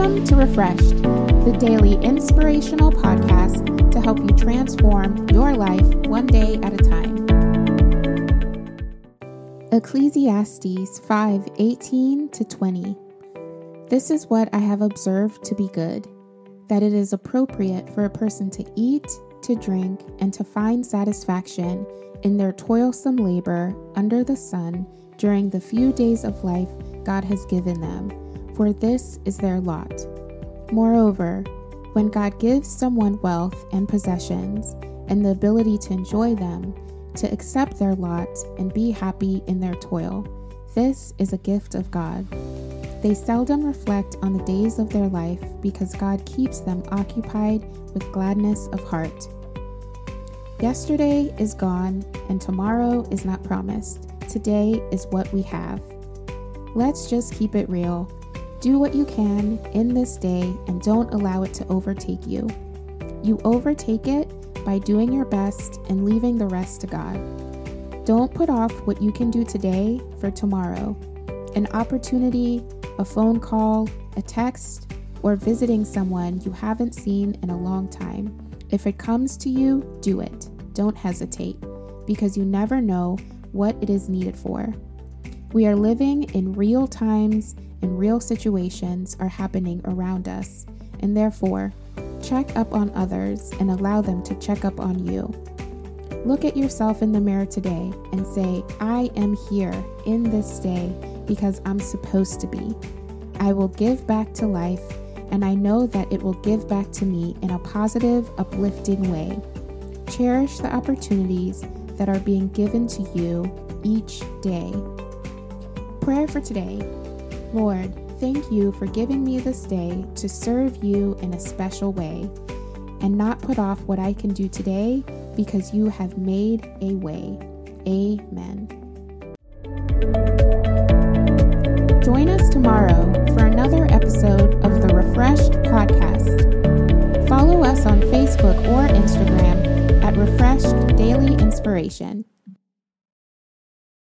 to Refreshed, the daily inspirational podcast to help you transform your life one day at a time. Ecclesiastes 5 18 to 20. This is what I have observed to be good that it is appropriate for a person to eat, to drink, and to find satisfaction in their toilsome labor under the sun during the few days of life God has given them for this is their lot. Moreover, when God gives someone wealth and possessions and the ability to enjoy them, to accept their lot and be happy in their toil, this is a gift of God. They seldom reflect on the days of their life because God keeps them occupied with gladness of heart. Yesterday is gone and tomorrow is not promised. Today is what we have. Let's just keep it real do what you can in this day and don't allow it to overtake you. You overtake it by doing your best and leaving the rest to God. Don't put off what you can do today for tomorrow. An opportunity, a phone call, a text, or visiting someone you haven't seen in a long time. If it comes to you, do it. Don't hesitate, because you never know what it is needed for. We are living in real times and real situations are happening around us, and therefore, check up on others and allow them to check up on you. Look at yourself in the mirror today and say, I am here in this day because I'm supposed to be. I will give back to life, and I know that it will give back to me in a positive, uplifting way. Cherish the opportunities that are being given to you each day. Prayer for today Lord, thank you for giving me this day to serve you in a special way and not put off what I can do today because you have made a way. Amen. Join us tomorrow for another episode of the Refreshed Podcast. Follow us on Facebook or Instagram at Refreshed Daily Inspiration.